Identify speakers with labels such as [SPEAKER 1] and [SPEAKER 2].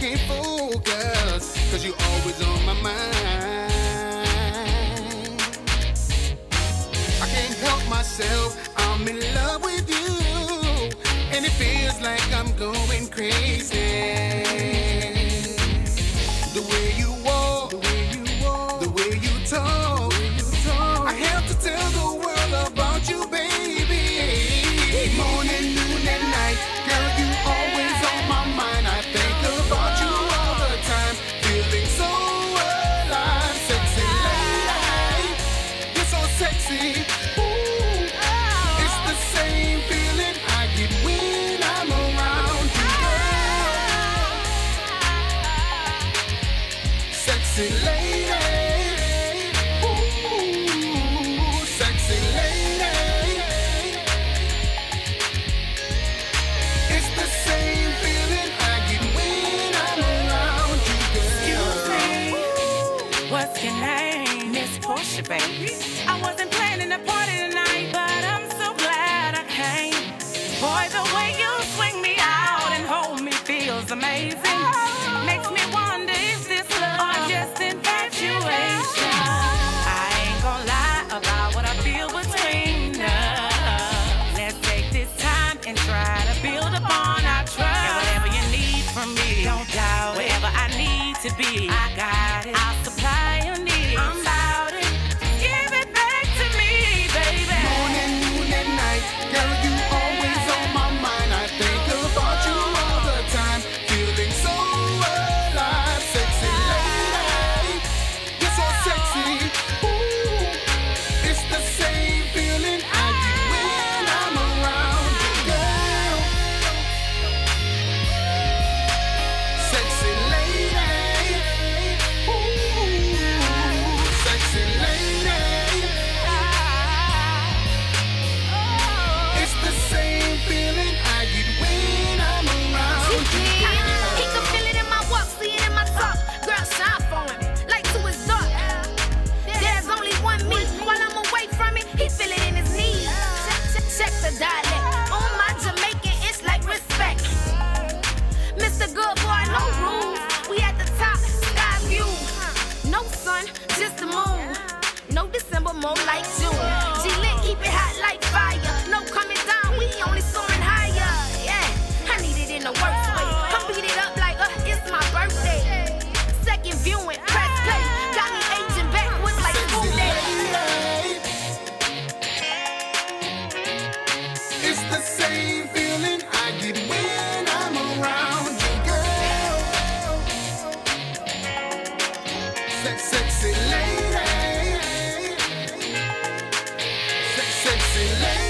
[SPEAKER 1] can't focus, cause you're always on my mind. I can't help myself, I'm in love with you, and it feels like I'm going crazy. Baby. I
[SPEAKER 2] wasn't planning to party tonight, but I'm so glad I came. Boy, the way you swing me out and hold me feels amazing. Makes me wonder if this love or just infatuation. I ain't gonna lie about what I feel between us. Let's take this time and try to build upon our trust. And whatever you need from me, don't doubt. Wherever I need to be, I got it. I'll supply
[SPEAKER 3] dialect. On my Jamaican, it's like respect. Mr. Good Boy, no rules. We at the top, sky view. No sun, just the moon. No December, more like
[SPEAKER 1] Sexy lady. Sex, sexy lady.